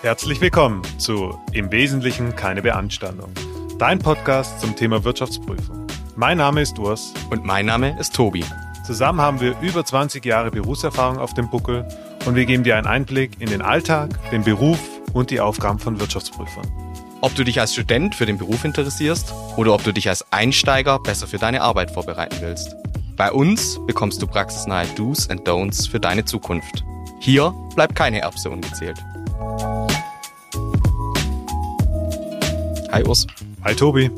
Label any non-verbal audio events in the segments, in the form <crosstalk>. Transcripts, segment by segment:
Herzlich willkommen zu Im Wesentlichen keine Beanstandung, dein Podcast zum Thema Wirtschaftsprüfung. Mein Name ist Urs. Und mein Name ist Tobi. Zusammen haben wir über 20 Jahre Berufserfahrung auf dem Buckel und wir geben dir einen Einblick in den Alltag, den Beruf und die Aufgaben von Wirtschaftsprüfern. Ob du dich als Student für den Beruf interessierst oder ob du dich als Einsteiger besser für deine Arbeit vorbereiten willst. Bei uns bekommst du praxisnahe Do's and Don'ts für deine Zukunft. Hier bleibt keine Erbse ungezählt. Hi Urs. Hi Tobi.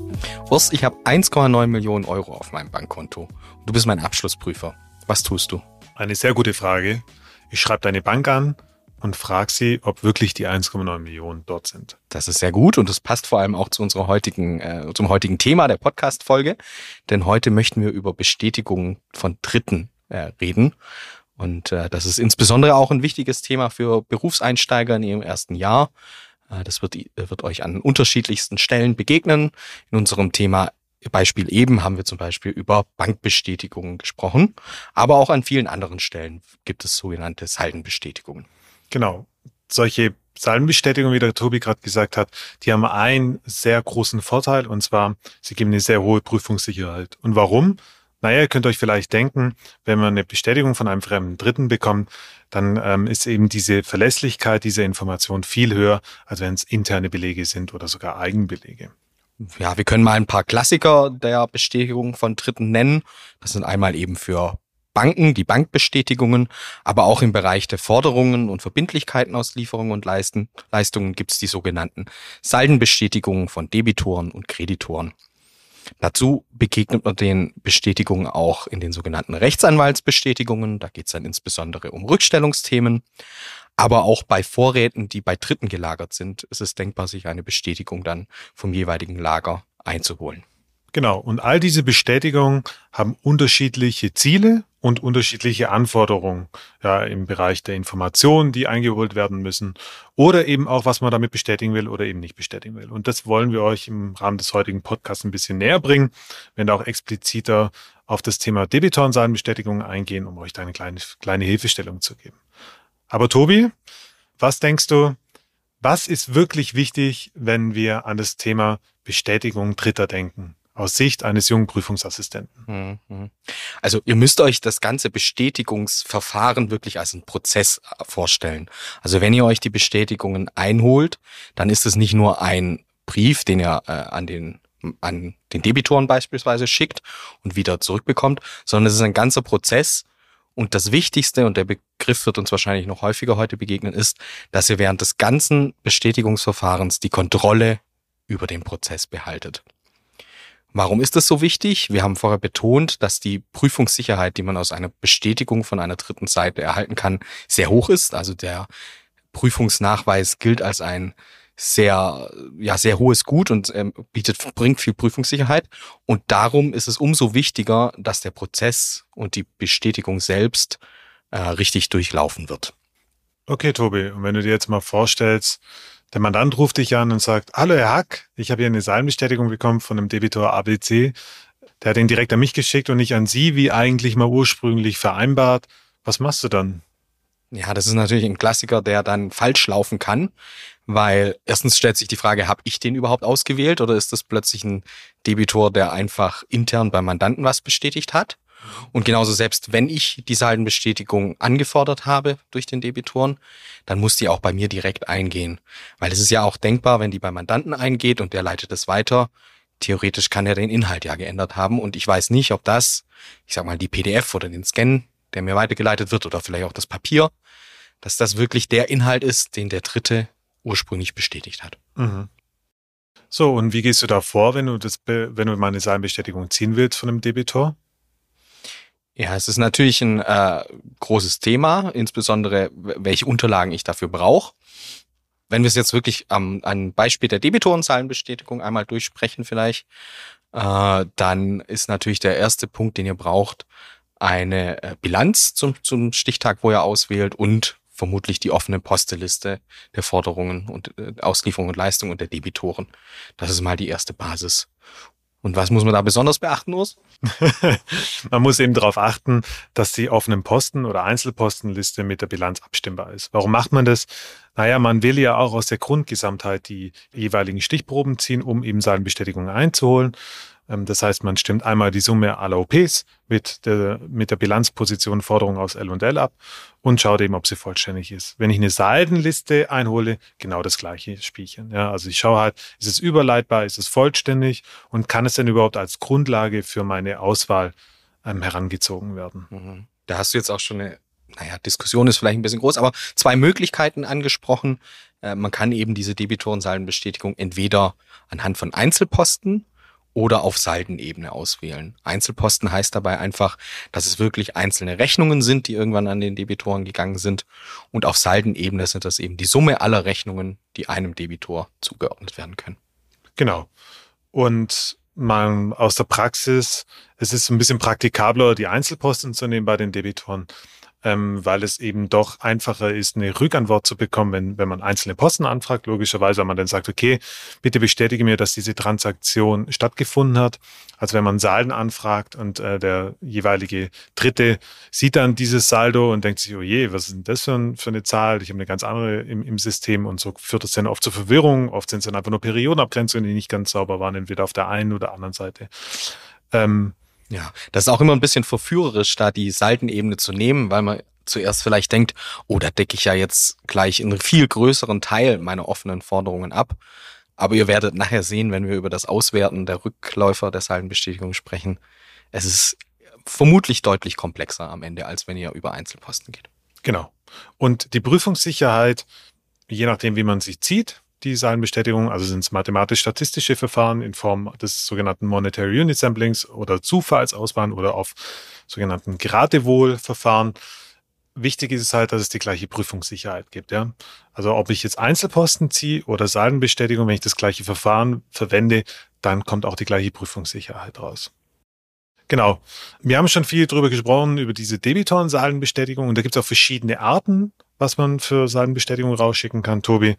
Urs, ich habe 1,9 Millionen Euro auf meinem Bankkonto. Du bist mein Abschlussprüfer. Was tust du? Eine sehr gute Frage. Ich schreibe deine Bank an und frage sie, ob wirklich die 1,9 Millionen dort sind. Das ist sehr gut und das passt vor allem auch zu unserer heutigen, äh, zum heutigen Thema der Podcast-Folge. Denn heute möchten wir über Bestätigungen von Dritten äh, reden. Und äh, das ist insbesondere auch ein wichtiges Thema für Berufseinsteiger in ihrem ersten Jahr. Äh, das wird, wird euch an unterschiedlichsten Stellen begegnen. In unserem Thema Beispiel eben haben wir zum Beispiel über Bankbestätigungen gesprochen, aber auch an vielen anderen Stellen gibt es sogenannte Saldenbestätigungen. Genau. Solche Saldenbestätigungen, wie der Tobi gerade gesagt hat, die haben einen sehr großen Vorteil und zwar, sie geben eine sehr hohe Prüfungssicherheit. Und warum? Naja, ihr könnt euch vielleicht denken, wenn man eine Bestätigung von einem fremden Dritten bekommt, dann ähm, ist eben diese Verlässlichkeit dieser Information viel höher, als wenn es interne Belege sind oder sogar Eigenbelege. Ja, wir können mal ein paar Klassiker der Bestätigung von Dritten nennen. Das sind einmal eben für Banken, die Bankbestätigungen, aber auch im Bereich der Forderungen und Verbindlichkeiten aus Lieferungen und Leisten, Leistungen gibt es die sogenannten Saldenbestätigungen von Debitoren und Kreditoren. Dazu begegnet man den Bestätigungen auch in den sogenannten Rechtsanwaltsbestätigungen. Da geht es dann insbesondere um Rückstellungsthemen. Aber auch bei Vorräten, die bei Dritten gelagert sind, ist es denkbar, sich eine Bestätigung dann vom jeweiligen Lager einzuholen. Genau. Und all diese Bestätigungen haben unterschiedliche Ziele und unterschiedliche Anforderungen ja, im Bereich der Informationen, die eingeholt werden müssen oder eben auch, was man damit bestätigen will oder eben nicht bestätigen will. Und das wollen wir euch im Rahmen des heutigen Podcasts ein bisschen näher bringen, wenn da auch expliziter auf das Thema Debitorensalbenbestätigungen eingehen, um euch da eine kleine, kleine Hilfestellung zu geben. Aber Tobi, was denkst du, was ist wirklich wichtig, wenn wir an das Thema Bestätigung Dritter denken? Aus Sicht eines jungen Prüfungsassistenten. Mhm. Also ihr müsst euch das ganze Bestätigungsverfahren wirklich als einen Prozess äh, vorstellen. Also wenn ihr euch die Bestätigungen einholt, dann ist es nicht nur ein Brief, den ihr äh, an den an den Debitoren beispielsweise schickt und wieder zurückbekommt, sondern es ist ein ganzer Prozess. Und das Wichtigste, und der Begriff wird uns wahrscheinlich noch häufiger heute begegnen, ist, dass ihr während des ganzen Bestätigungsverfahrens die Kontrolle über den Prozess behaltet. Warum ist das so wichtig? Wir haben vorher betont, dass die Prüfungssicherheit, die man aus einer Bestätigung von einer dritten Seite erhalten kann, sehr hoch ist. Also der Prüfungsnachweis gilt als ein sehr, ja, sehr hohes Gut und ähm, bietet, bringt viel Prüfungssicherheit. Und darum ist es umso wichtiger, dass der Prozess und die Bestätigung selbst äh, richtig durchlaufen wird. Okay, Tobi. Und wenn du dir jetzt mal vorstellst, der Mandant ruft dich an und sagt, hallo Herr Hack, ich habe hier eine Salbenbestätigung bekommen von einem Debitor ABC. Der hat den direkt an mich geschickt und nicht an Sie, wie eigentlich mal ursprünglich vereinbart. Was machst du dann? Ja, das ist natürlich ein Klassiker, der dann falsch laufen kann, weil erstens stellt sich die Frage, habe ich den überhaupt ausgewählt oder ist das plötzlich ein Debitor, der einfach intern beim Mandanten was bestätigt hat? Und genauso selbst wenn ich die Saldenbestätigung angefordert habe durch den Debitoren, dann muss die auch bei mir direkt eingehen. Weil es ist ja auch denkbar, wenn die beim Mandanten eingeht und der leitet es weiter, theoretisch kann er den Inhalt ja geändert haben und ich weiß nicht, ob das, ich sag mal, die PDF oder den Scan, der mir weitergeleitet wird oder vielleicht auch das Papier, dass das wirklich der Inhalt ist, den der Dritte ursprünglich bestätigt hat. Mhm. So, und wie gehst du da vor, wenn du das, wenn du mal eine ziehen willst von einem Debitor? Ja, es ist natürlich ein äh, großes Thema, insbesondere welche Unterlagen ich dafür brauche. Wenn wir es jetzt wirklich am ähm, Beispiel der Debitorenzahlenbestätigung einmal durchsprechen vielleicht, äh, dann ist natürlich der erste Punkt, den ihr braucht, eine äh, Bilanz zum, zum Stichtag, wo ihr auswählt und vermutlich die offene Posteliste der Forderungen und äh, Auslieferungen und Leistungen und der Debitoren. Das ist mal die erste Basis. Und was muss man da besonders beachten, Urs? <laughs> man muss eben darauf achten, dass die offenen Posten- oder Einzelpostenliste mit der Bilanz abstimmbar ist. Warum macht man das? Naja, man will ja auch aus der Grundgesamtheit die jeweiligen Stichproben ziehen, um eben seine Bestätigung einzuholen. Ähm, das heißt, man stimmt einmal die Summe aller OPs mit der, mit der Bilanzposition Forderung aus L und L ab und schaut eben, ob sie vollständig ist. Wenn ich eine Seitenliste einhole, genau das gleiche Spielchen. Ja, also ich schaue halt, ist es überleitbar, ist es vollständig und kann es denn überhaupt als Grundlage für meine Auswahl ähm, herangezogen werden. Mhm. Da hast du jetzt auch schon eine, naja, Diskussion ist vielleicht ein bisschen groß, aber zwei Möglichkeiten angesprochen. Äh, man kann eben diese Debitorensaldenbestätigung entweder anhand von Einzelposten oder auf Saldenebene auswählen. Einzelposten heißt dabei einfach, dass es wirklich einzelne Rechnungen sind, die irgendwann an den Debitoren gegangen sind. Und auf Saldenebene sind das eben die Summe aller Rechnungen, die einem Debitor zugeordnet werden können. Genau. Und man aus der Praxis, es ist ein bisschen praktikabler, die Einzelposten zu nehmen bei den Debitoren ähm, weil es eben doch einfacher ist, eine Rückantwort zu bekommen, wenn, wenn man einzelne Posten anfragt, logischerweise, wenn man dann sagt, okay, bitte bestätige mir, dass diese Transaktion stattgefunden hat. Also wenn man Salden anfragt und äh, der jeweilige Dritte sieht dann dieses Saldo und denkt sich, oh je, was ist denn das für, ein, für eine Zahl? Ich habe eine ganz andere im, im System und so führt das dann oft zur Verwirrung. Oft sind es dann einfach nur Periodenabgrenzungen, die nicht ganz sauber waren, entweder auf der einen oder anderen Seite. Ähm, ja, das ist auch immer ein bisschen verführerisch, da die Seitenebene zu nehmen, weil man zuerst vielleicht denkt, oh, da decke ich ja jetzt gleich einen viel größeren Teil meiner offenen Forderungen ab. Aber ihr werdet nachher sehen, wenn wir über das Auswerten der Rückläufer der Saldenbestätigung sprechen, es ist vermutlich deutlich komplexer am Ende, als wenn ihr über Einzelposten geht. Genau. Und die Prüfungssicherheit, je nachdem, wie man sich zieht, die Zahlenbestätigung, also sind es mathematisch-statistische Verfahren in Form des sogenannten Monetary Unit Samplings oder Zufallsauswahl oder auf sogenannten Geratewohl-Verfahren. Wichtig ist es halt, dass es die gleiche Prüfungssicherheit gibt. Ja? Also ob ich jetzt Einzelposten ziehe oder Zahlenbestätigung, wenn ich das gleiche Verfahren verwende, dann kommt auch die gleiche Prüfungssicherheit raus. Genau. Wir haben schon viel darüber gesprochen, über diese Debitoren-Saldenbestätigung. Und da gibt es auch verschiedene Arten, was man für Saldenbestätigung rausschicken kann. Tobi,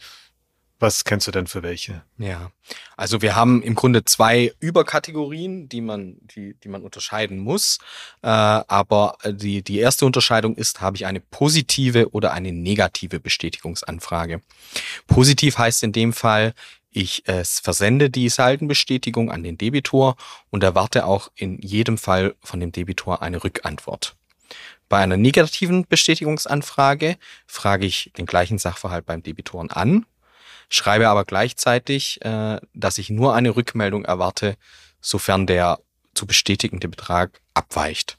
was kennst du denn für welche? Ja, also wir haben im Grunde zwei Überkategorien, die man, die, die man unterscheiden muss. Äh, aber die, die erste Unterscheidung ist, habe ich eine positive oder eine negative Bestätigungsanfrage. Positiv heißt in dem Fall, ich äh, versende die Saldenbestätigung an den Debitor und erwarte auch in jedem Fall von dem Debitor eine Rückantwort. Bei einer negativen Bestätigungsanfrage frage ich den gleichen Sachverhalt beim Debitoren an schreibe aber gleichzeitig, äh, dass ich nur eine Rückmeldung erwarte, sofern der zu bestätigende Betrag abweicht.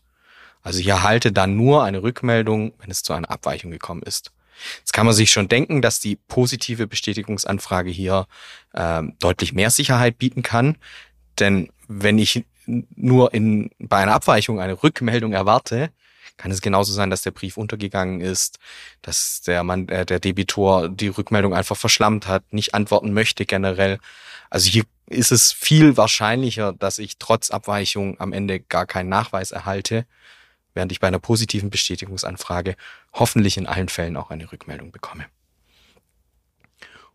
Also ich erhalte dann nur eine Rückmeldung, wenn es zu einer Abweichung gekommen ist. Jetzt kann man sich schon denken, dass die positive Bestätigungsanfrage hier äh, deutlich mehr Sicherheit bieten kann. Denn wenn ich nur in, bei einer Abweichung eine Rückmeldung erwarte, kann es genauso sein, dass der Brief untergegangen ist, dass der Mann, äh, der Debitor die Rückmeldung einfach verschlammt hat, nicht antworten möchte generell. Also hier ist es viel wahrscheinlicher, dass ich trotz Abweichung am Ende gar keinen Nachweis erhalte, während ich bei einer positiven Bestätigungsanfrage hoffentlich in allen Fällen auch eine Rückmeldung bekomme.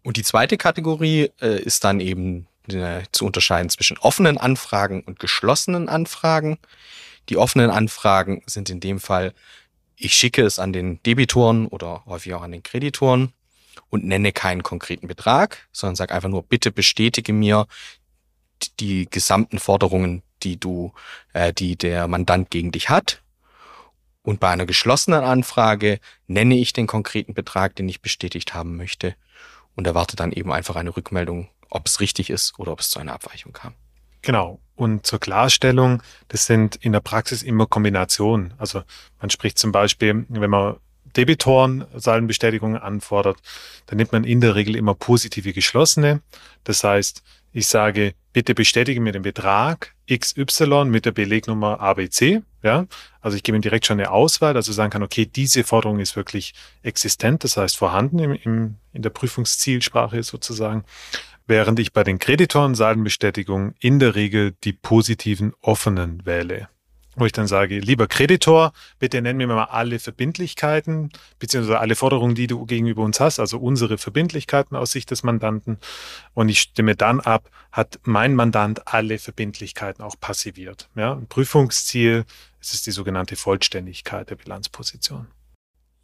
Und die zweite Kategorie äh, ist dann eben äh, zu unterscheiden zwischen offenen Anfragen und geschlossenen Anfragen. Die offenen Anfragen sind in dem Fall, ich schicke es an den Debitoren oder häufig auch an den Kreditoren und nenne keinen konkreten Betrag, sondern sage einfach nur, bitte bestätige mir die gesamten Forderungen, die du, äh, die der Mandant gegen dich hat. Und bei einer geschlossenen Anfrage nenne ich den konkreten Betrag, den ich bestätigt haben möchte und erwarte dann eben einfach eine Rückmeldung, ob es richtig ist oder ob es zu einer Abweichung kam. Genau. Und zur Klarstellung, das sind in der Praxis immer Kombinationen. Also man spricht zum Beispiel, wenn man Debitoren Saldenbestätigungen anfordert, dann nimmt man in der Regel immer positive geschlossene. Das heißt, ich sage, bitte bestätige mir den Betrag XY mit der Belegnummer ABC. Ja, also ich gebe ihm direkt schon eine Auswahl, also sagen kann, okay, diese Forderung ist wirklich existent, das heißt vorhanden im, im, in der Prüfungszielsprache sozusagen während ich bei den Kreditoren Saldenbestätigungen in der Regel die positiven offenen wähle. wo ich dann sage, lieber Kreditor, bitte nenn mir mal alle Verbindlichkeiten beziehungsweise alle Forderungen, die du gegenüber uns hast, also unsere Verbindlichkeiten aus Sicht des Mandanten. Und ich stimme dann ab, hat mein Mandant alle Verbindlichkeiten auch passiviert. Ja, ein Prüfungsziel, es ist die sogenannte Vollständigkeit der Bilanzposition.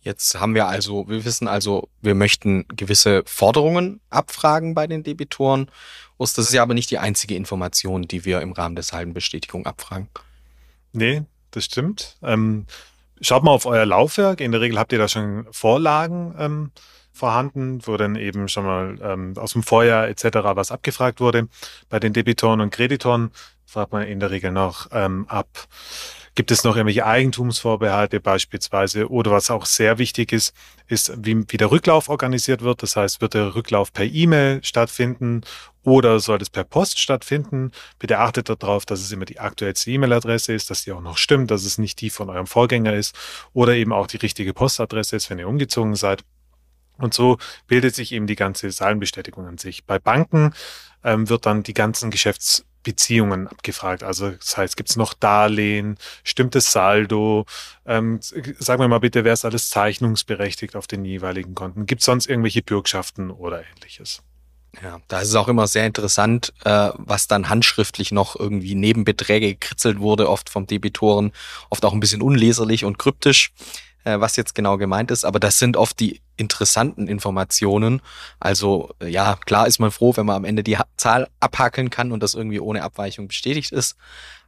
Jetzt haben wir also, wir wissen also, wir möchten gewisse Forderungen abfragen bei den Debitoren. Das ist ja aber nicht die einzige Information, die wir im Rahmen der Saldenbestätigung abfragen. Nee, das stimmt. Ähm, schaut mal auf euer Laufwerk. In der Regel habt ihr da schon Vorlagen ähm, vorhanden, wo dann eben schon mal ähm, aus dem Vorjahr etc. was abgefragt wurde. Bei den Debitoren und Kreditoren fragt man in der Regel noch ähm, ab, Gibt es noch irgendwelche Eigentumsvorbehalte beispielsweise? Oder was auch sehr wichtig ist, ist, wie, wie der Rücklauf organisiert wird. Das heißt, wird der Rücklauf per E-Mail stattfinden oder soll es per Post stattfinden? Bitte achtet darauf, dass es immer die aktuellste E-Mail-Adresse ist, dass die auch noch stimmt, dass es nicht die von eurem Vorgänger ist oder eben auch die richtige Postadresse ist, wenn ihr umgezogen seid. Und so bildet sich eben die ganze Zahlenbestätigung an sich. Bei Banken ähm, wird dann die ganzen Geschäfts Beziehungen abgefragt. Also das heißt, gibt es noch Darlehen, stimmt das Saldo? Ähm, sagen wir mal bitte, wer ist alles zeichnungsberechtigt auf den jeweiligen Konten? Gibt es sonst irgendwelche Bürgschaften oder ähnliches? Ja, da ist es auch immer sehr interessant, äh, was dann handschriftlich noch irgendwie neben Beträge gekritzelt wurde, oft vom Debitoren, oft auch ein bisschen unleserlich und kryptisch was jetzt genau gemeint ist, aber das sind oft die interessanten Informationen. Also äh, ja, klar ist man froh, wenn man am Ende die Zahl abhackeln kann und das irgendwie ohne Abweichung bestätigt ist.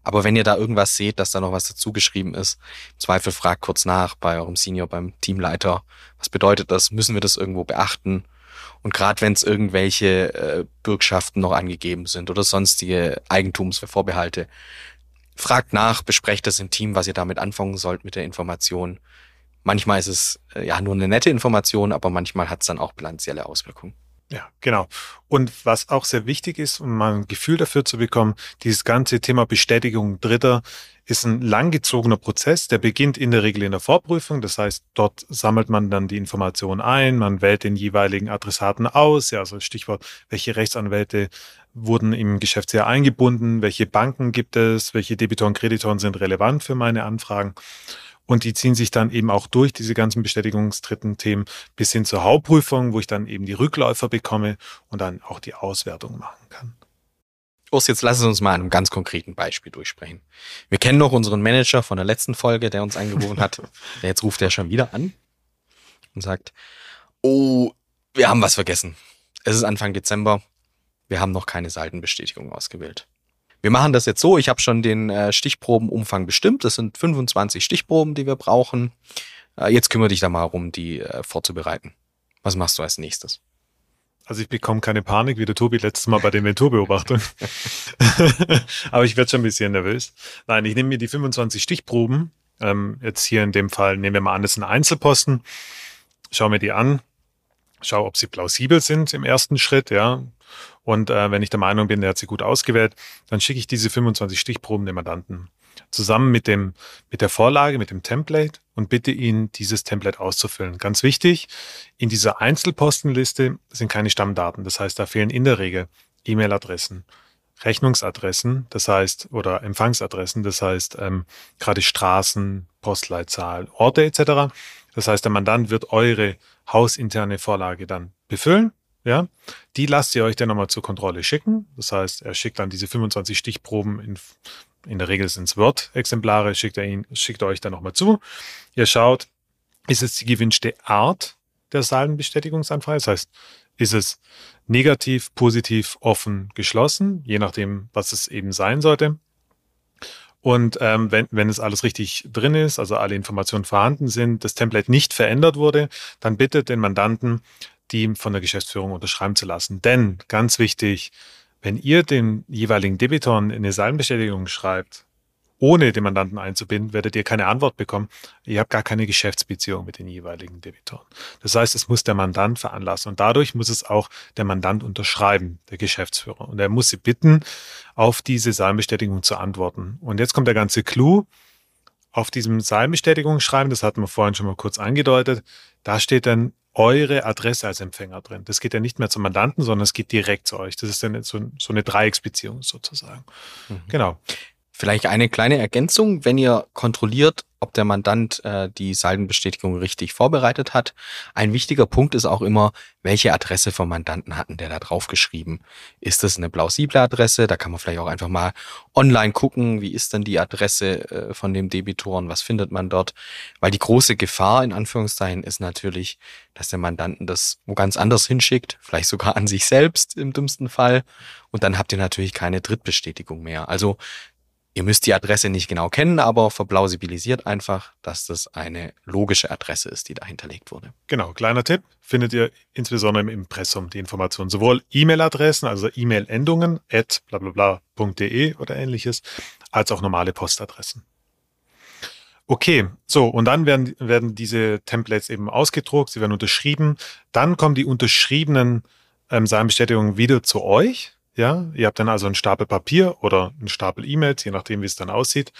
Aber wenn ihr da irgendwas seht, dass da noch was dazugeschrieben ist, im Zweifel fragt kurz nach bei eurem Senior, beim Teamleiter. Was bedeutet das? Müssen wir das irgendwo beachten? Und gerade wenn es irgendwelche äh, Bürgschaften noch angegeben sind oder sonstige Eigentumsvorbehalte, fragt nach, besprecht das im Team, was ihr damit anfangen sollt mit der Information. Manchmal ist es äh, ja nur eine nette Information, aber manchmal hat es dann auch bilanzielle Auswirkungen. Ja, genau. Und was auch sehr wichtig ist, um mal ein Gefühl dafür zu bekommen, dieses ganze Thema Bestätigung Dritter ist ein langgezogener Prozess, der beginnt in der Regel in der Vorprüfung. Das heißt, dort sammelt man dann die Informationen ein, man wählt den jeweiligen Adressaten aus, ja, also Stichwort, welche Rechtsanwälte wurden im Geschäftsjahr eingebunden, welche Banken gibt es, welche Debitoren, Kreditoren sind relevant für meine Anfragen. Und die ziehen sich dann eben auch durch, diese ganzen bestätigungsdritten Themen, bis hin zur Hauptprüfung, wo ich dann eben die Rückläufer bekomme und dann auch die Auswertung machen kann. Urs, jetzt lass uns mal einem ganz konkreten Beispiel durchsprechen. Wir kennen noch unseren Manager von der letzten Folge, der uns angerufen hat. <laughs> Jetzt ruft er schon wieder an und sagt, oh, wir haben was vergessen. Es ist Anfang Dezember. Wir haben noch keine Saldenbestätigung ausgewählt. Wir machen das jetzt so, ich habe schon den äh, Stichprobenumfang bestimmt. Das sind 25 Stichproben, die wir brauchen. Äh, jetzt kümmere dich da mal um, die äh, vorzubereiten. Was machst du als nächstes? Also ich bekomme keine Panik wie der Tobi letztes Mal bei der Inventurbeobachtung. <laughs> Aber ich werde schon ein bisschen nervös. Nein, ich nehme mir die 25 Stichproben. Ähm, jetzt hier in dem Fall nehmen wir mal an, das sind Einzelposten. Schau mir die an. Schau, ob sie plausibel sind im ersten Schritt, ja. Und äh, wenn ich der Meinung bin, der hat sie gut ausgewählt, dann schicke ich diese 25 Stichproben dem Mandanten zusammen mit dem, mit der Vorlage, mit dem Template und bitte ihn, dieses Template auszufüllen. Ganz wichtig, in dieser Einzelpostenliste sind keine Stammdaten. Das heißt, da fehlen in der Regel E-Mail-Adressen, Rechnungsadressen, das heißt, oder Empfangsadressen, das heißt, ähm, gerade Straßen, Postleitzahl, Orte etc. Das heißt, der Mandant wird eure hausinterne Vorlage dann befüllen ja, die lasst ihr euch dann nochmal zur Kontrolle schicken. Das heißt, er schickt dann diese 25 Stichproben in, in der Regel sind es Word-Exemplare, schickt er ihn, schickt er euch dann nochmal zu. Ihr schaut, ist es die gewünschte Art der Saldenbestätigungsanfrage? Das heißt, ist es negativ, positiv, offen, geschlossen, je nachdem, was es eben sein sollte. Und ähm, wenn, wenn es alles richtig drin ist, also alle Informationen vorhanden sind, das Template nicht verändert wurde, dann bittet den Mandanten, die von der Geschäftsführung unterschreiben zu lassen. Denn, ganz wichtig, wenn ihr den jeweiligen Debitoren eine Salbenbestätigung schreibt, ohne den Mandanten einzubinden, werdet ihr keine Antwort bekommen. Ihr habt gar keine Geschäftsbeziehung mit den jeweiligen Debitoren. Das heißt, es muss der Mandant veranlassen und dadurch muss es auch der Mandant unterschreiben, der Geschäftsführer. Und er muss sie bitten, auf diese Salbenbestätigung zu antworten. Und jetzt kommt der ganze Clou. Auf diesem Salbenbestätigungsschreiben, das hatten wir vorhin schon mal kurz angedeutet, da steht dann eure Adresse als Empfänger drin. Das geht ja nicht mehr zum Mandanten, sondern es geht direkt zu euch. Das ist dann so, so eine Dreiecksbeziehung sozusagen. Mhm. Genau. Vielleicht eine kleine Ergänzung, wenn ihr kontrolliert, ob der Mandant äh, die Saldenbestätigung richtig vorbereitet hat. Ein wichtiger Punkt ist auch immer, welche Adresse vom Mandanten hatten der da drauf geschrieben. Ist das eine plausible Adresse? Da kann man vielleicht auch einfach mal online gucken, wie ist denn die Adresse äh, von dem Debitoren, was findet man dort? Weil die große Gefahr in Anführungszeichen ist natürlich, dass der Mandanten das wo ganz anders hinschickt, vielleicht sogar an sich selbst im dümmsten Fall. Und dann habt ihr natürlich keine Drittbestätigung mehr. Also Ihr müsst die Adresse nicht genau kennen, aber verplausibilisiert einfach, dass das eine logische Adresse ist, die da hinterlegt wurde. Genau, kleiner Tipp, findet ihr insbesondere im Impressum die Informationen, sowohl E-Mail-Adressen, also E-Mail-Endungen at blablabla.de oder ähnliches, als auch normale Postadressen. Okay, so, und dann werden, werden diese Templates eben ausgedruckt, sie werden unterschrieben. Dann kommen die unterschriebenen ähm, Samenbestätigungen wieder zu euch ja, ihr habt dann also einen Stapel Papier oder einen Stapel E-Mails, je nachdem, wie es dann aussieht.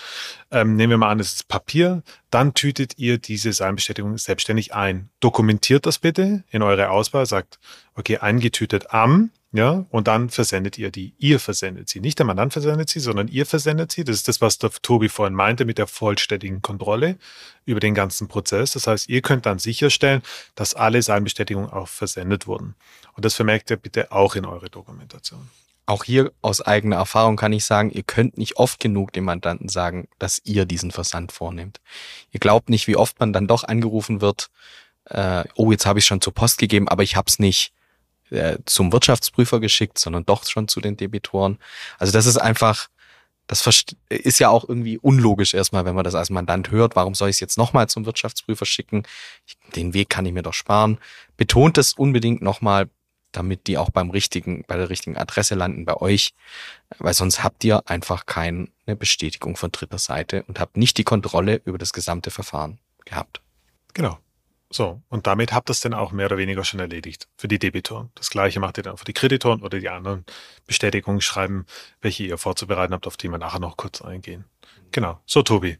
Ähm, nehmen wir mal an, es ist Papier. Dann tütet ihr diese Seinbestätigung selbstständig ein. Dokumentiert das bitte in eure Auswahl, sagt, okay, eingetütet am, ja, und dann versendet ihr die. Ihr versendet sie. Nicht der Mandant versendet sie, sondern ihr versendet sie. Das ist das, was der Tobi vorhin meinte mit der vollständigen Kontrolle über den ganzen Prozess. Das heißt, ihr könnt dann sicherstellen, dass alle Seinbestätigungen auch versendet wurden. Und das vermerkt ihr bitte auch in eure Dokumentation auch hier aus eigener Erfahrung kann ich sagen, ihr könnt nicht oft genug dem Mandanten sagen, dass ihr diesen Versand vornehmt. Ihr glaubt nicht, wie oft man dann doch angerufen wird, äh, oh, jetzt habe ich schon zur Post gegeben, aber ich habe es nicht äh, zum Wirtschaftsprüfer geschickt, sondern doch schon zu den Debitoren. Also das ist einfach, das ist ja auch irgendwie unlogisch erstmal, wenn man das als Mandant hört. Warum soll ich es jetzt nochmal zum Wirtschaftsprüfer schicken? Den Weg kann ich mir doch sparen. Betont es unbedingt nochmal, damit die auch beim richtigen, bei der richtigen Adresse landen bei euch, weil sonst habt ihr einfach keine Bestätigung von dritter Seite und habt nicht die Kontrolle über das gesamte Verfahren gehabt. Genau. So, und damit habt ihr es dann auch mehr oder weniger schon erledigt für die Debitoren. Das gleiche macht ihr dann für die Kreditoren oder die anderen Bestätigungsschreiben, welche ihr vorzubereiten habt, auf die wir nachher noch kurz eingehen. Genau. So, Tobi.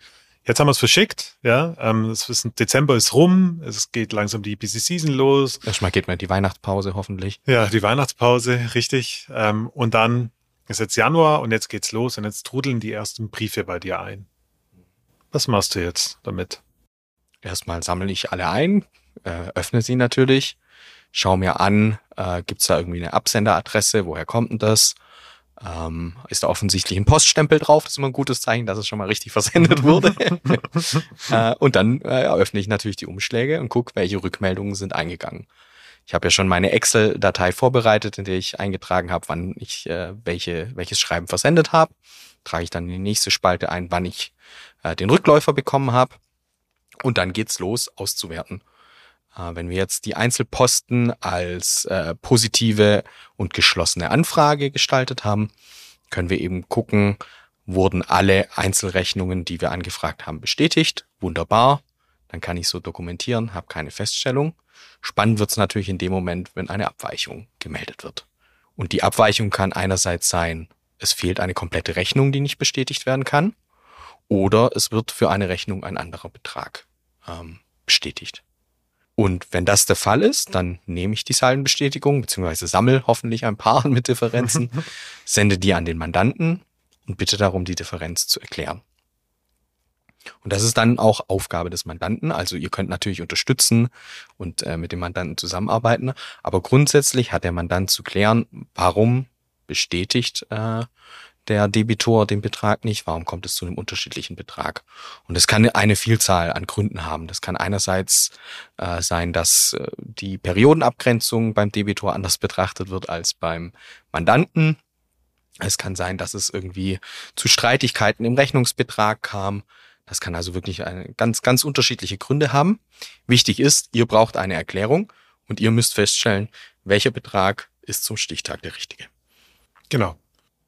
Jetzt haben wir es verschickt, ja. Ähm, es ist, Dezember ist rum, es geht langsam die Busy Season los. Erstmal geht mal die Weihnachtspause hoffentlich. Ja, die Weihnachtspause, richtig. Ähm, und dann ist jetzt Januar und jetzt geht's los und jetzt trudeln die ersten Briefe bei dir ein. Was machst du jetzt damit? Erstmal sammle ich alle ein, äh, öffne sie natürlich, schau mir an, äh, gibt's da irgendwie eine Absenderadresse, woher kommt denn das? Ähm, ist da offensichtlich ein Poststempel drauf, das ist immer ein gutes Zeichen, dass es schon mal richtig versendet wurde. <laughs> äh, und dann äh, eröffne ich natürlich die Umschläge und gucke, welche Rückmeldungen sind eingegangen. Ich habe ja schon meine Excel-Datei vorbereitet, in der ich eingetragen habe, wann ich äh, welche, welches Schreiben versendet habe. Trage ich dann in die nächste Spalte ein, wann ich äh, den Rückläufer bekommen habe. Und dann geht's los, auszuwerten. Äh, wenn wir jetzt die Einzelposten als äh, positive und geschlossene Anfrage gestaltet haben, können wir eben gucken, wurden alle Einzelrechnungen, die wir angefragt haben, bestätigt. Wunderbar. Dann kann ich so dokumentieren, habe keine Feststellung. Spannend wird es natürlich in dem Moment, wenn eine Abweichung gemeldet wird. Und die Abweichung kann einerseits sein, es fehlt eine komplette Rechnung, die nicht bestätigt werden kann, oder es wird für eine Rechnung ein anderer Betrag ähm, bestätigt. Und wenn das der Fall ist, dann nehme ich die Saldenbestätigung, beziehungsweise sammle hoffentlich ein paar <laughs> mit Differenzen, <laughs> sende die an den Mandanten und bitte darum, die Differenz zu erklären. Und das ist dann auch Aufgabe des Mandanten. Also ihr könnt natürlich unterstützen und äh, mit dem Mandanten zusammenarbeiten, aber grundsätzlich hat der Mandant zu klären, warum bestätigt äh, der Debitor den Betrag nicht? Warum kommt es zu einem unterschiedlichen Betrag? Und es kann eine Vielzahl an Gründen haben. Das kann einerseits äh, sein, dass äh, die Periodenabgrenzung beim Debitor anders betrachtet wird als beim Mandanten. Es kann sein, dass es irgendwie zu Streitigkeiten im Rechnungsbetrag kam. Das kann also wirklich eine ganz, ganz unterschiedliche Gründe haben. Wichtig ist, ihr braucht eine Erklärung und ihr müsst feststellen, welcher Betrag ist zum Stichtag der richtige. Genau.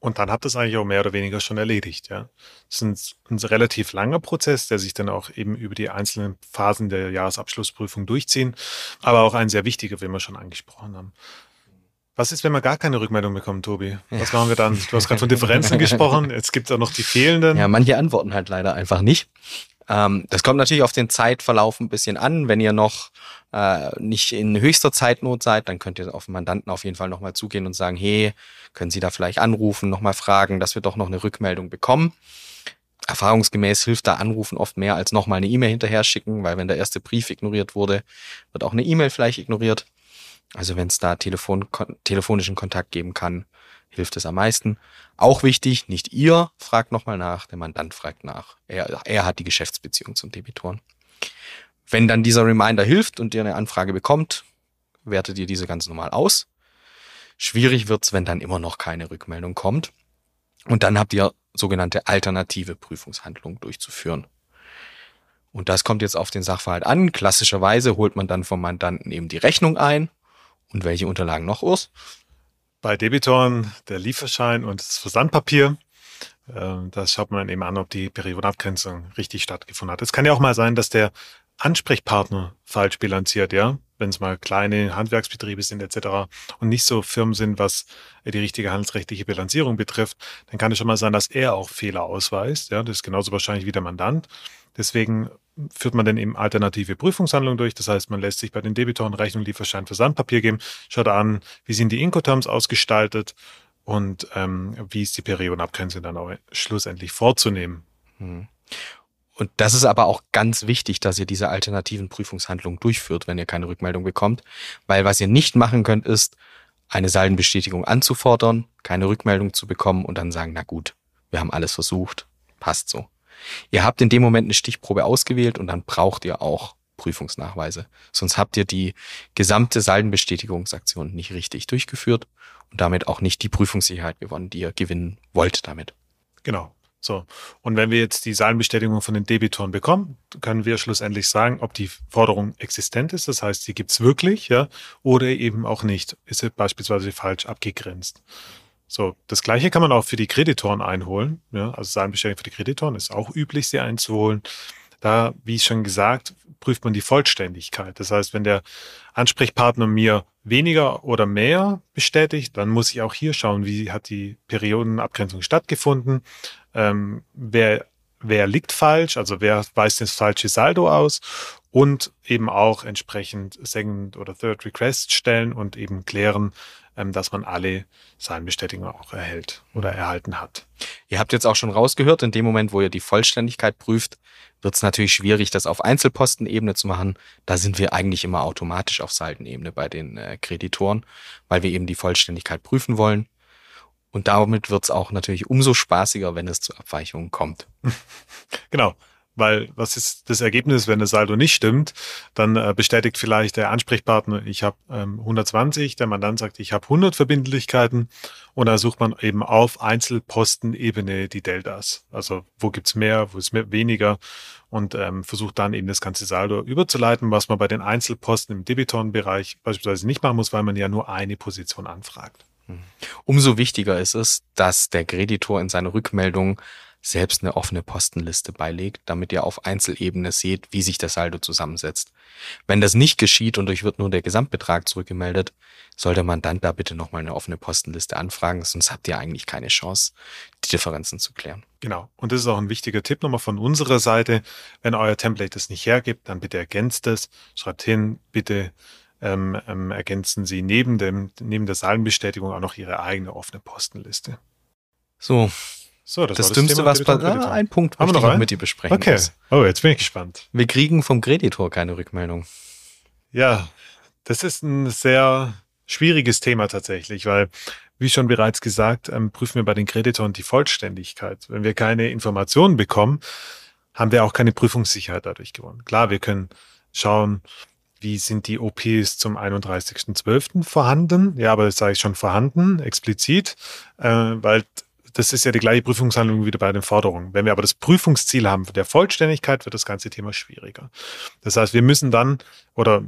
Und dann habt ihr es eigentlich auch mehr oder weniger schon erledigt, ja. Das ist ein, ein, relativ langer Prozess, der sich dann auch eben über die einzelnen Phasen der Jahresabschlussprüfung durchziehen, aber auch ein sehr wichtiger, wie wir schon angesprochen haben. Was ist, wenn wir gar keine Rückmeldung bekommen, Tobi? Was machen wir dann? Du hast gerade von Differenzen gesprochen, jetzt gibt es auch noch die fehlenden. Ja, manche antworten halt leider einfach nicht. Ähm, das kommt natürlich auf den Zeitverlauf ein bisschen an. Wenn ihr noch äh, nicht in höchster Zeitnot seid, dann könnt ihr auf den Mandanten auf jeden Fall nochmal zugehen und sagen, hey, können Sie da vielleicht anrufen, nochmal fragen, dass wir doch noch eine Rückmeldung bekommen. Erfahrungsgemäß hilft da Anrufen oft mehr als nochmal eine E-Mail hinterher schicken, weil wenn der erste Brief ignoriert wurde, wird auch eine E-Mail vielleicht ignoriert. Also wenn es da Telefon, telefonischen Kontakt geben kann, hilft es am meisten. Auch wichtig, nicht ihr fragt nochmal nach, der Mandant fragt nach. Er, er hat die Geschäftsbeziehung zum Debitoren. Wenn dann dieser Reminder hilft und ihr eine Anfrage bekommt, wertet ihr diese ganz normal aus. Schwierig wird's, wenn dann immer noch keine Rückmeldung kommt. Und dann habt ihr sogenannte alternative Prüfungshandlungen durchzuführen. Und das kommt jetzt auf den Sachverhalt an. Klassischerweise holt man dann vom Mandanten eben die Rechnung ein. Und welche Unterlagen noch, Urs? Bei Debitoren der Lieferschein und das Versandpapier. Ähm, das schaut man eben an, ob die Periodenabgrenzung richtig stattgefunden hat. Es kann ja auch mal sein, dass der Ansprechpartner falsch bilanziert, ja wenn es mal kleine Handwerksbetriebe sind etc. und nicht so Firmen sind, was die richtige handelsrechtliche Bilanzierung betrifft, dann kann es schon mal sein, dass er auch Fehler ausweist. Ja, das ist genauso wahrscheinlich wie der Mandant. Deswegen führt man dann eben alternative Prüfungshandlungen durch. Das heißt, man lässt sich bei den Debitoren Rechnung, Lieferschein, Versandpapier geben, schaut an, wie sind die Incoterms ausgestaltet und ähm, wie ist die Periodenabgrenzung dann auch schlussendlich vorzunehmen. Hm. Und das ist aber auch ganz wichtig, dass ihr diese alternativen Prüfungshandlungen durchführt, wenn ihr keine Rückmeldung bekommt. Weil was ihr nicht machen könnt, ist, eine Saldenbestätigung anzufordern, keine Rückmeldung zu bekommen und dann sagen, na gut, wir haben alles versucht, passt so. Ihr habt in dem Moment eine Stichprobe ausgewählt und dann braucht ihr auch Prüfungsnachweise. Sonst habt ihr die gesamte Saldenbestätigungsaktion nicht richtig durchgeführt und damit auch nicht die Prüfungssicherheit gewonnen, die ihr gewinnen wollt damit. Genau. So. Und wenn wir jetzt die Zahlenbestätigung von den Debitoren bekommen, können wir schlussendlich sagen, ob die Forderung existent ist. Das heißt, sie gibt's wirklich, ja, oder eben auch nicht. Ist sie beispielsweise falsch abgegrenzt. So. Das Gleiche kann man auch für die Kreditoren einholen. Ja, also Zahlenbestätigung für die Kreditoren ist auch üblich, sie einzuholen. Da, wie schon gesagt, prüft man die Vollständigkeit. Das heißt, wenn der Ansprechpartner mir weniger oder mehr bestätigt, dann muss ich auch hier schauen, wie hat die Periodenabgrenzung stattgefunden ähm, wer, wer liegt falsch, also wer weist das falsche Saldo aus und eben auch entsprechend Second oder Third Request stellen und eben klären, dass man alle Zahlenbestätigungen auch erhält oder erhalten hat. Ihr habt jetzt auch schon rausgehört, in dem Moment, wo ihr die Vollständigkeit prüft, wird es natürlich schwierig, das auf Einzelpostenebene zu machen. Da sind wir eigentlich immer automatisch auf Saldenebene bei den äh, Kreditoren, weil wir eben die Vollständigkeit prüfen wollen. Und damit wird es auch natürlich umso spaßiger, wenn es zu Abweichungen kommt. <laughs> genau. Weil was ist das Ergebnis, wenn das Saldo nicht stimmt? Dann äh, bestätigt vielleicht der Ansprechpartner, ich habe ähm, 120, der Mandant sagt, ich habe 100 Verbindlichkeiten und da sucht man eben auf Einzelpostenebene die Deltas. Also wo gibt's mehr, wo ist mehr, weniger und ähm, versucht dann eben das ganze Saldo überzuleiten, was man bei den Einzelposten im Debitorenbereich beispielsweise nicht machen muss, weil man ja nur eine Position anfragt. Umso wichtiger ist es, dass der Kreditor in seiner Rückmeldung selbst eine offene Postenliste beilegt, damit ihr auf Einzelebene seht, wie sich der Saldo zusammensetzt. Wenn das nicht geschieht und euch wird nur der Gesamtbetrag zurückgemeldet, soll der Mandant da bitte nochmal eine offene Postenliste anfragen, sonst habt ihr eigentlich keine Chance, die Differenzen zu klären. Genau. Und das ist auch ein wichtiger Tipp nochmal von unserer Seite. Wenn euer Template das nicht hergibt, dann bitte ergänzt es, schreibt hin, bitte ähm, ähm, ergänzen Sie neben, dem, neben der Salbenbestätigung auch noch Ihre eigene offene Postenliste. So. So, das, das, das Dümmste, was passiert. Ah, ein Punkt Haben wir noch, noch mit dir besprechen. Okay. Ist. Oh, jetzt bin ich gespannt. Wir kriegen vom Kreditor keine Rückmeldung. Ja, das ist ein sehr schwieriges Thema tatsächlich, weil, wie schon bereits gesagt, ähm, prüfen wir bei den Kreditoren die Vollständigkeit. Wenn wir keine Informationen bekommen, haben wir auch keine Prüfungssicherheit dadurch gewonnen. Klar, wir können schauen, wie sind die OPs zum 31.12. vorhanden? Ja, aber das sage ich schon vorhanden, explizit, äh, weil das ist ja die gleiche Prüfungshandlung wie bei den Forderungen. Wenn wir aber das Prüfungsziel haben der Vollständigkeit, wird das ganze Thema schwieriger. Das heißt, wir müssen dann, oder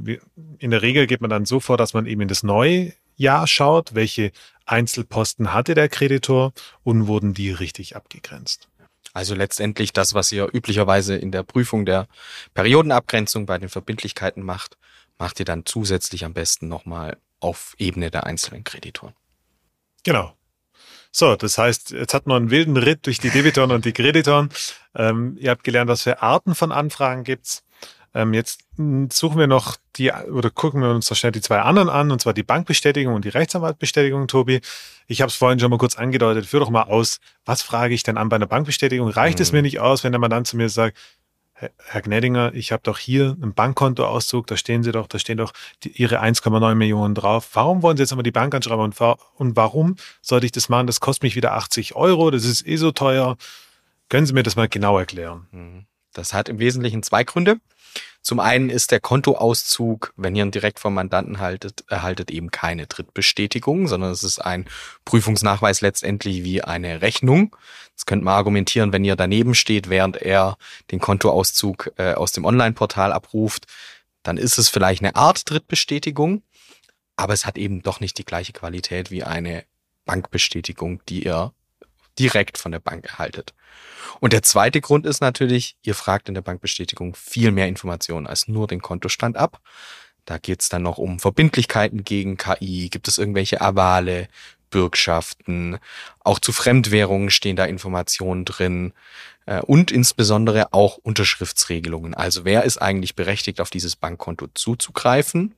in der Regel geht man dann so vor, dass man eben in das neue Jahr schaut, welche Einzelposten hatte der Kreditor und wurden die richtig abgegrenzt. Also letztendlich das, was ihr üblicherweise in der Prüfung der Periodenabgrenzung bei den Verbindlichkeiten macht, macht ihr dann zusätzlich am besten nochmal auf Ebene der einzelnen Kreditoren. Genau. So, das heißt, jetzt hat man einen wilden Ritt durch die Debitoren und die Kreditoren. Ähm, ihr habt gelernt, was für Arten von Anfragen gibt's. Ähm, jetzt suchen wir noch die oder gucken wir uns so schnell die zwei anderen an, und zwar die Bankbestätigung und die Rechtsanwaltbestätigung, Tobi. Ich habe es vorhin schon mal kurz angedeutet. Führ doch mal aus, was frage ich denn an bei einer Bankbestätigung? Reicht mhm. es mir nicht aus, wenn der Mandant zu mir sagt, Herr Gnedinger, ich habe doch hier einen Bankkontoauszug, da stehen Sie doch, da stehen doch die, Ihre 1,9 Millionen drauf. Warum wollen Sie jetzt immer die Bank anschreiben und, und warum sollte ich das machen? Das kostet mich wieder 80 Euro, das ist eh so teuer. Können Sie mir das mal genau erklären? Mhm. Das hat im Wesentlichen zwei Gründe. Zum einen ist der Kontoauszug, wenn ihr ihn direkt vom Mandanten haltet, erhaltet eben keine Drittbestätigung, sondern es ist ein Prüfungsnachweis letztendlich wie eine Rechnung. Das könnt man argumentieren, wenn ihr daneben steht, während er den Kontoauszug äh, aus dem Online-Portal abruft, dann ist es vielleicht eine Art Drittbestätigung, aber es hat eben doch nicht die gleiche Qualität wie eine Bankbestätigung, die ihr direkt von der Bank erhaltet. Und der zweite Grund ist natürlich, ihr fragt in der Bankbestätigung viel mehr Informationen als nur den Kontostand ab. Da geht's dann noch um Verbindlichkeiten gegen KI, gibt es irgendwelche Avale, Bürgschaften, auch zu Fremdwährungen stehen da Informationen drin äh, und insbesondere auch Unterschriftsregelungen. Also wer ist eigentlich berechtigt, auf dieses Bankkonto zuzugreifen?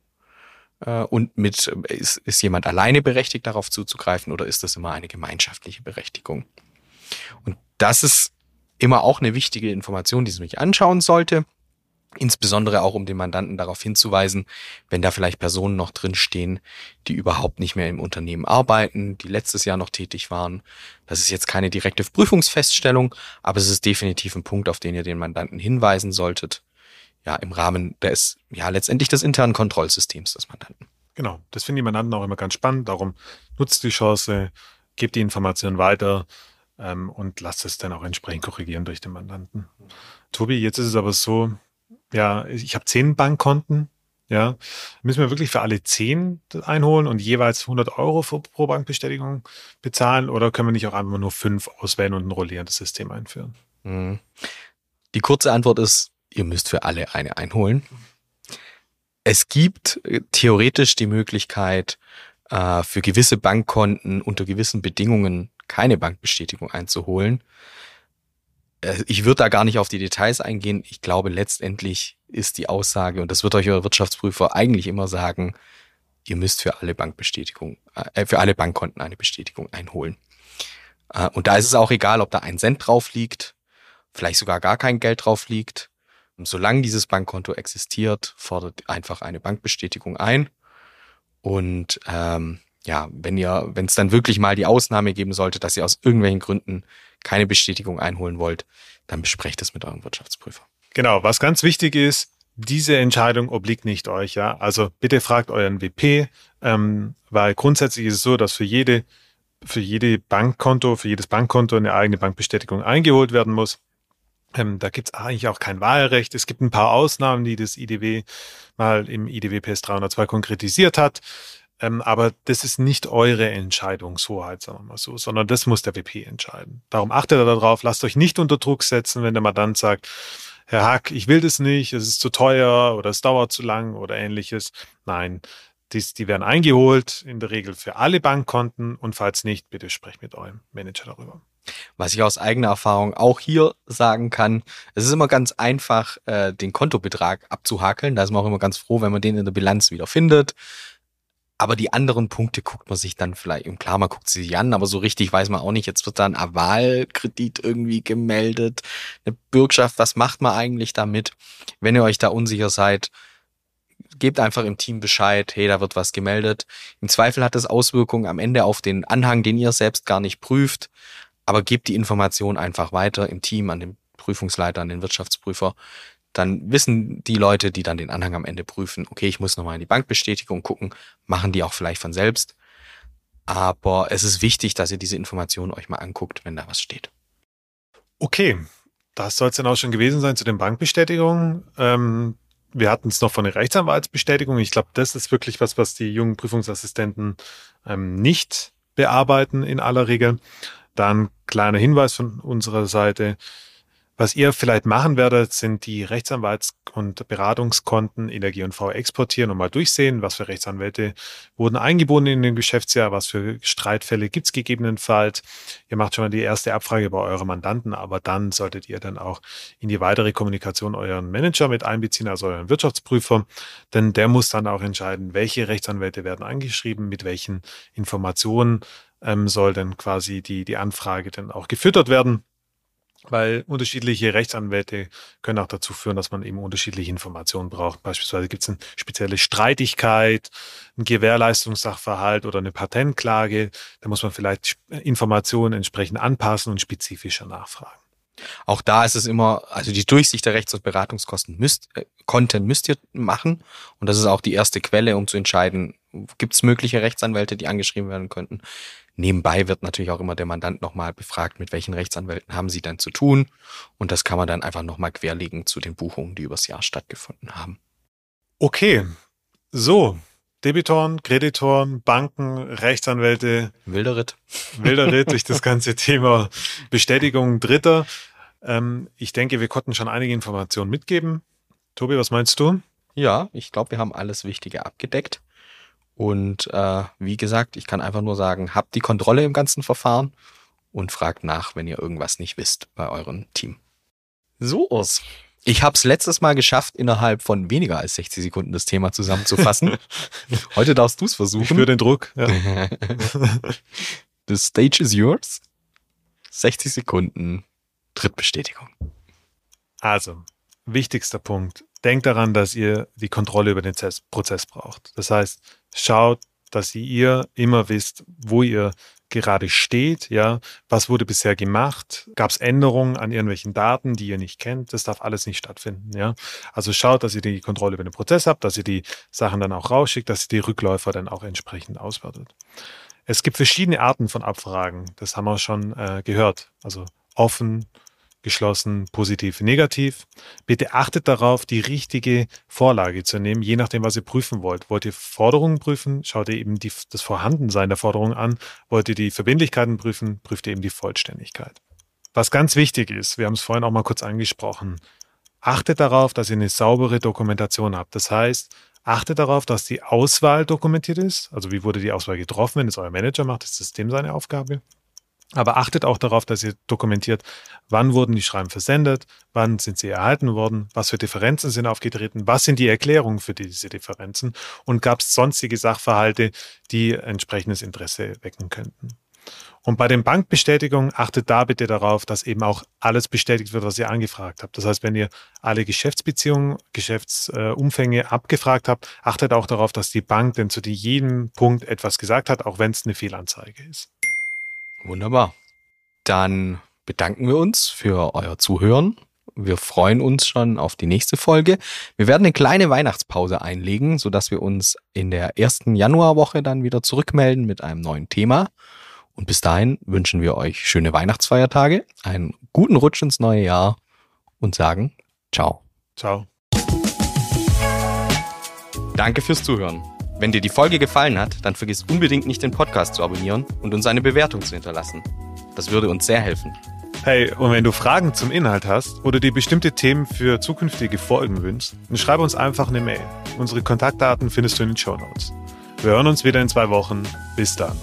Äh, und mit ist, ist jemand alleine berechtigt, darauf zuzugreifen oder ist das immer eine gemeinschaftliche Berechtigung? Und das ist immer auch eine wichtige Information, die man sich anschauen sollte. Insbesondere auch, um den Mandanten darauf hinzuweisen, wenn da vielleicht Personen noch drinstehen, die überhaupt nicht mehr im Unternehmen arbeiten, die letztes Jahr noch tätig waren. Das ist jetzt keine direkte Prüfungsfeststellung, aber es ist definitiv ein Punkt, auf den ihr den Mandanten hinweisen solltet. Ja, im Rahmen des, ja, letztendlich des internen Kontrollsystems des Mandanten. Genau. Das finden die Mandanten auch immer ganz spannend. Darum nutzt die Chance, gebt die Information weiter ähm, und lasst es dann auch entsprechend korrigieren durch den Mandanten. Tobi, jetzt ist es aber so, ja, ich habe zehn Bankkonten. Ja, müssen wir wirklich für alle zehn einholen und jeweils 100 Euro pro Bankbestätigung bezahlen oder können wir nicht auch einfach nur fünf auswählen und ein rollierendes System einführen? Mhm. Die kurze Antwort ist, ihr müsst für alle eine einholen. Es gibt äh, theoretisch die Möglichkeit, äh, für gewisse Bankkonten unter gewissen Bedingungen keine Bankbestätigung einzuholen. Äh, ich würde da gar nicht auf die Details eingehen. Ich glaube, letztendlich ist die Aussage, und das wird euch euer Wirtschaftsprüfer eigentlich immer sagen, ihr müsst für alle Bankbestätigung, äh, für alle Bankkonten eine Bestätigung einholen. Und da ist es auch egal, ob da ein Cent drauf liegt, vielleicht sogar gar kein Geld drauf liegt. Solange dieses Bankkonto existiert, fordert einfach eine Bankbestätigung ein. Und ähm, ja, wenn ihr, wenn es dann wirklich mal die Ausnahme geben sollte, dass ihr aus irgendwelchen Gründen keine Bestätigung einholen wollt, dann besprecht es mit eurem Wirtschaftsprüfer. Genau, was ganz wichtig ist, diese Entscheidung obliegt nicht euch, ja. Also bitte fragt euren WP, ähm, weil grundsätzlich ist es so, dass für jede, für jede Bankkonto, für jedes Bankkonto eine eigene Bankbestätigung eingeholt werden muss. Ähm, da gibt es eigentlich auch kein Wahlrecht. Es gibt ein paar Ausnahmen, die das IDW mal im IDW PS 302 konkretisiert hat. Ähm, aber das ist nicht eure Entscheidungshoheit, sagen wir mal so, sondern das muss der WP entscheiden. Darum achtet er darauf, lasst euch nicht unter Druck setzen, wenn der Mandant sagt, Herr Hack, ich will das nicht, es ist zu teuer oder es dauert zu lang oder ähnliches. Nein, dies, die werden eingeholt, in der Regel für alle Bankkonten und falls nicht, bitte sprecht mit eurem Manager darüber. Was ich aus eigener Erfahrung auch hier sagen kann, es ist immer ganz einfach, äh, den Kontobetrag abzuhakeln. Da ist man auch immer ganz froh, wenn man den in der Bilanz wieder findet. Aber die anderen Punkte guckt man sich dann vielleicht, klar, man guckt sie sich an, aber so richtig weiß man auch nicht. Jetzt wird da ein Avalkredit irgendwie gemeldet, eine Bürgschaft, was macht man eigentlich damit? Wenn ihr euch da unsicher seid, gebt einfach im Team Bescheid, hey, da wird was gemeldet. Im Zweifel hat das Auswirkungen am Ende auf den Anhang, den ihr selbst gar nicht prüft, aber gebt die Information einfach weiter im Team an den Prüfungsleiter, an den Wirtschaftsprüfer dann wissen die Leute, die dann den Anhang am Ende prüfen, okay, ich muss nochmal in die Bankbestätigung gucken, machen die auch vielleicht von selbst. Aber es ist wichtig, dass ihr diese Informationen euch mal anguckt, wenn da was steht. Okay, das soll es dann auch schon gewesen sein zu den Bankbestätigungen. Ähm, wir hatten es noch von der Rechtsanwaltsbestätigung. Ich glaube, das ist wirklich was, was die jungen Prüfungsassistenten ähm, nicht bearbeiten in aller Regel. Dann kleiner Hinweis von unserer Seite. Was ihr vielleicht machen werdet, sind die Rechtsanwalts- und Beratungskonten in der G&V exportieren und mal durchsehen, was für Rechtsanwälte wurden eingebunden in dem Geschäftsjahr, was für Streitfälle gibt es gegebenenfalls. Ihr macht schon mal die erste Abfrage bei euren Mandanten, aber dann solltet ihr dann auch in die weitere Kommunikation euren Manager mit einbeziehen, also euren Wirtschaftsprüfer, denn der muss dann auch entscheiden, welche Rechtsanwälte werden eingeschrieben, mit welchen Informationen ähm, soll denn quasi die, die Anfrage dann auch gefüttert werden weil unterschiedliche Rechtsanwälte können auch dazu führen, dass man eben unterschiedliche Informationen braucht. Beispielsweise gibt es eine spezielle Streitigkeit, ein Gewährleistungssachverhalt oder eine Patentklage. Da muss man vielleicht Informationen entsprechend anpassen und spezifischer nachfragen. Auch da ist es immer, also die Durchsicht der Rechts- und Beratungskosten müsst, äh, Content müsst ihr machen. Und das ist auch die erste Quelle, um zu entscheiden, gibt es mögliche Rechtsanwälte, die angeschrieben werden könnten. Nebenbei wird natürlich auch immer der Mandant nochmal befragt, mit welchen Rechtsanwälten haben sie denn zu tun. Und das kann man dann einfach nochmal querlegen zu den Buchungen, die übers Jahr stattgefunden haben. Okay, so. Debitoren, Kreditoren, Banken, Rechtsanwälte. Wilder Ritt. Wilder Ritt durch das <laughs> ganze Thema Bestätigung Dritter. Ähm, ich denke, wir konnten schon einige Informationen mitgeben. Tobi, was meinst du? Ja, ich glaube, wir haben alles Wichtige abgedeckt. Und äh, wie gesagt, ich kann einfach nur sagen, habt die Kontrolle im ganzen Verfahren und fragt nach, wenn ihr irgendwas nicht wisst bei eurem Team. So aus. Ich habe es letztes Mal geschafft, innerhalb von weniger als 60 Sekunden das Thema zusammenzufassen. <laughs> Heute darfst du es versuchen. Ich spüre den Druck. Ja. <laughs> The stage is yours. 60 Sekunden Drittbestätigung. Also, wichtigster Punkt. Denkt daran, dass ihr die Kontrolle über den Prozess braucht. Das heißt, schaut, dass ihr immer wisst, wo ihr gerade steht, ja, was wurde bisher gemacht, gab es Änderungen an irgendwelchen Daten, die ihr nicht kennt, das darf alles nicht stattfinden, ja. Also schaut, dass ihr die Kontrolle über den Prozess habt, dass ihr die Sachen dann auch rausschickt, dass ihr die Rückläufer dann auch entsprechend auswertet. Es gibt verschiedene Arten von Abfragen, das haben wir schon äh, gehört, also offen, geschlossen, positiv, negativ. Bitte achtet darauf, die richtige Vorlage zu nehmen, je nachdem, was ihr prüfen wollt. Wollt ihr Forderungen prüfen, schaut ihr eben die, das Vorhandensein der Forderung an. Wollt ihr die Verbindlichkeiten prüfen, prüft ihr eben die Vollständigkeit. Was ganz wichtig ist, wir haben es vorhin auch mal kurz angesprochen, achtet darauf, dass ihr eine saubere Dokumentation habt. Das heißt, achtet darauf, dass die Auswahl dokumentiert ist. Also wie wurde die Auswahl getroffen, wenn es euer Manager macht, das System seine Aufgabe. Aber achtet auch darauf, dass ihr dokumentiert, wann wurden die Schreiben versendet, wann sind sie erhalten worden, was für Differenzen sind aufgetreten, was sind die Erklärungen für diese Differenzen und gab es sonstige Sachverhalte, die entsprechendes Interesse wecken könnten. Und bei den Bankbestätigungen achtet da bitte darauf, dass eben auch alles bestätigt wird, was ihr angefragt habt. Das heißt, wenn ihr alle Geschäftsbeziehungen, Geschäftsumfänge abgefragt habt, achtet auch darauf, dass die Bank denn zu jedem Punkt etwas gesagt hat, auch wenn es eine Fehlanzeige ist. Wunderbar. Dann bedanken wir uns für euer Zuhören. Wir freuen uns schon auf die nächste Folge. Wir werden eine kleine Weihnachtspause einlegen, sodass wir uns in der ersten Januarwoche dann wieder zurückmelden mit einem neuen Thema. Und bis dahin wünschen wir euch schöne Weihnachtsfeiertage, einen guten Rutsch ins neue Jahr und sagen Ciao. Ciao. Danke fürs Zuhören. Wenn dir die Folge gefallen hat, dann vergiss unbedingt nicht den Podcast zu abonnieren und uns eine Bewertung zu hinterlassen. Das würde uns sehr helfen. Hey, und wenn du Fragen zum Inhalt hast oder dir bestimmte Themen für zukünftige Folgen wünschst, dann schreib uns einfach eine Mail. Unsere Kontaktdaten findest du in den Show Notes. Wir hören uns wieder in zwei Wochen. Bis dann.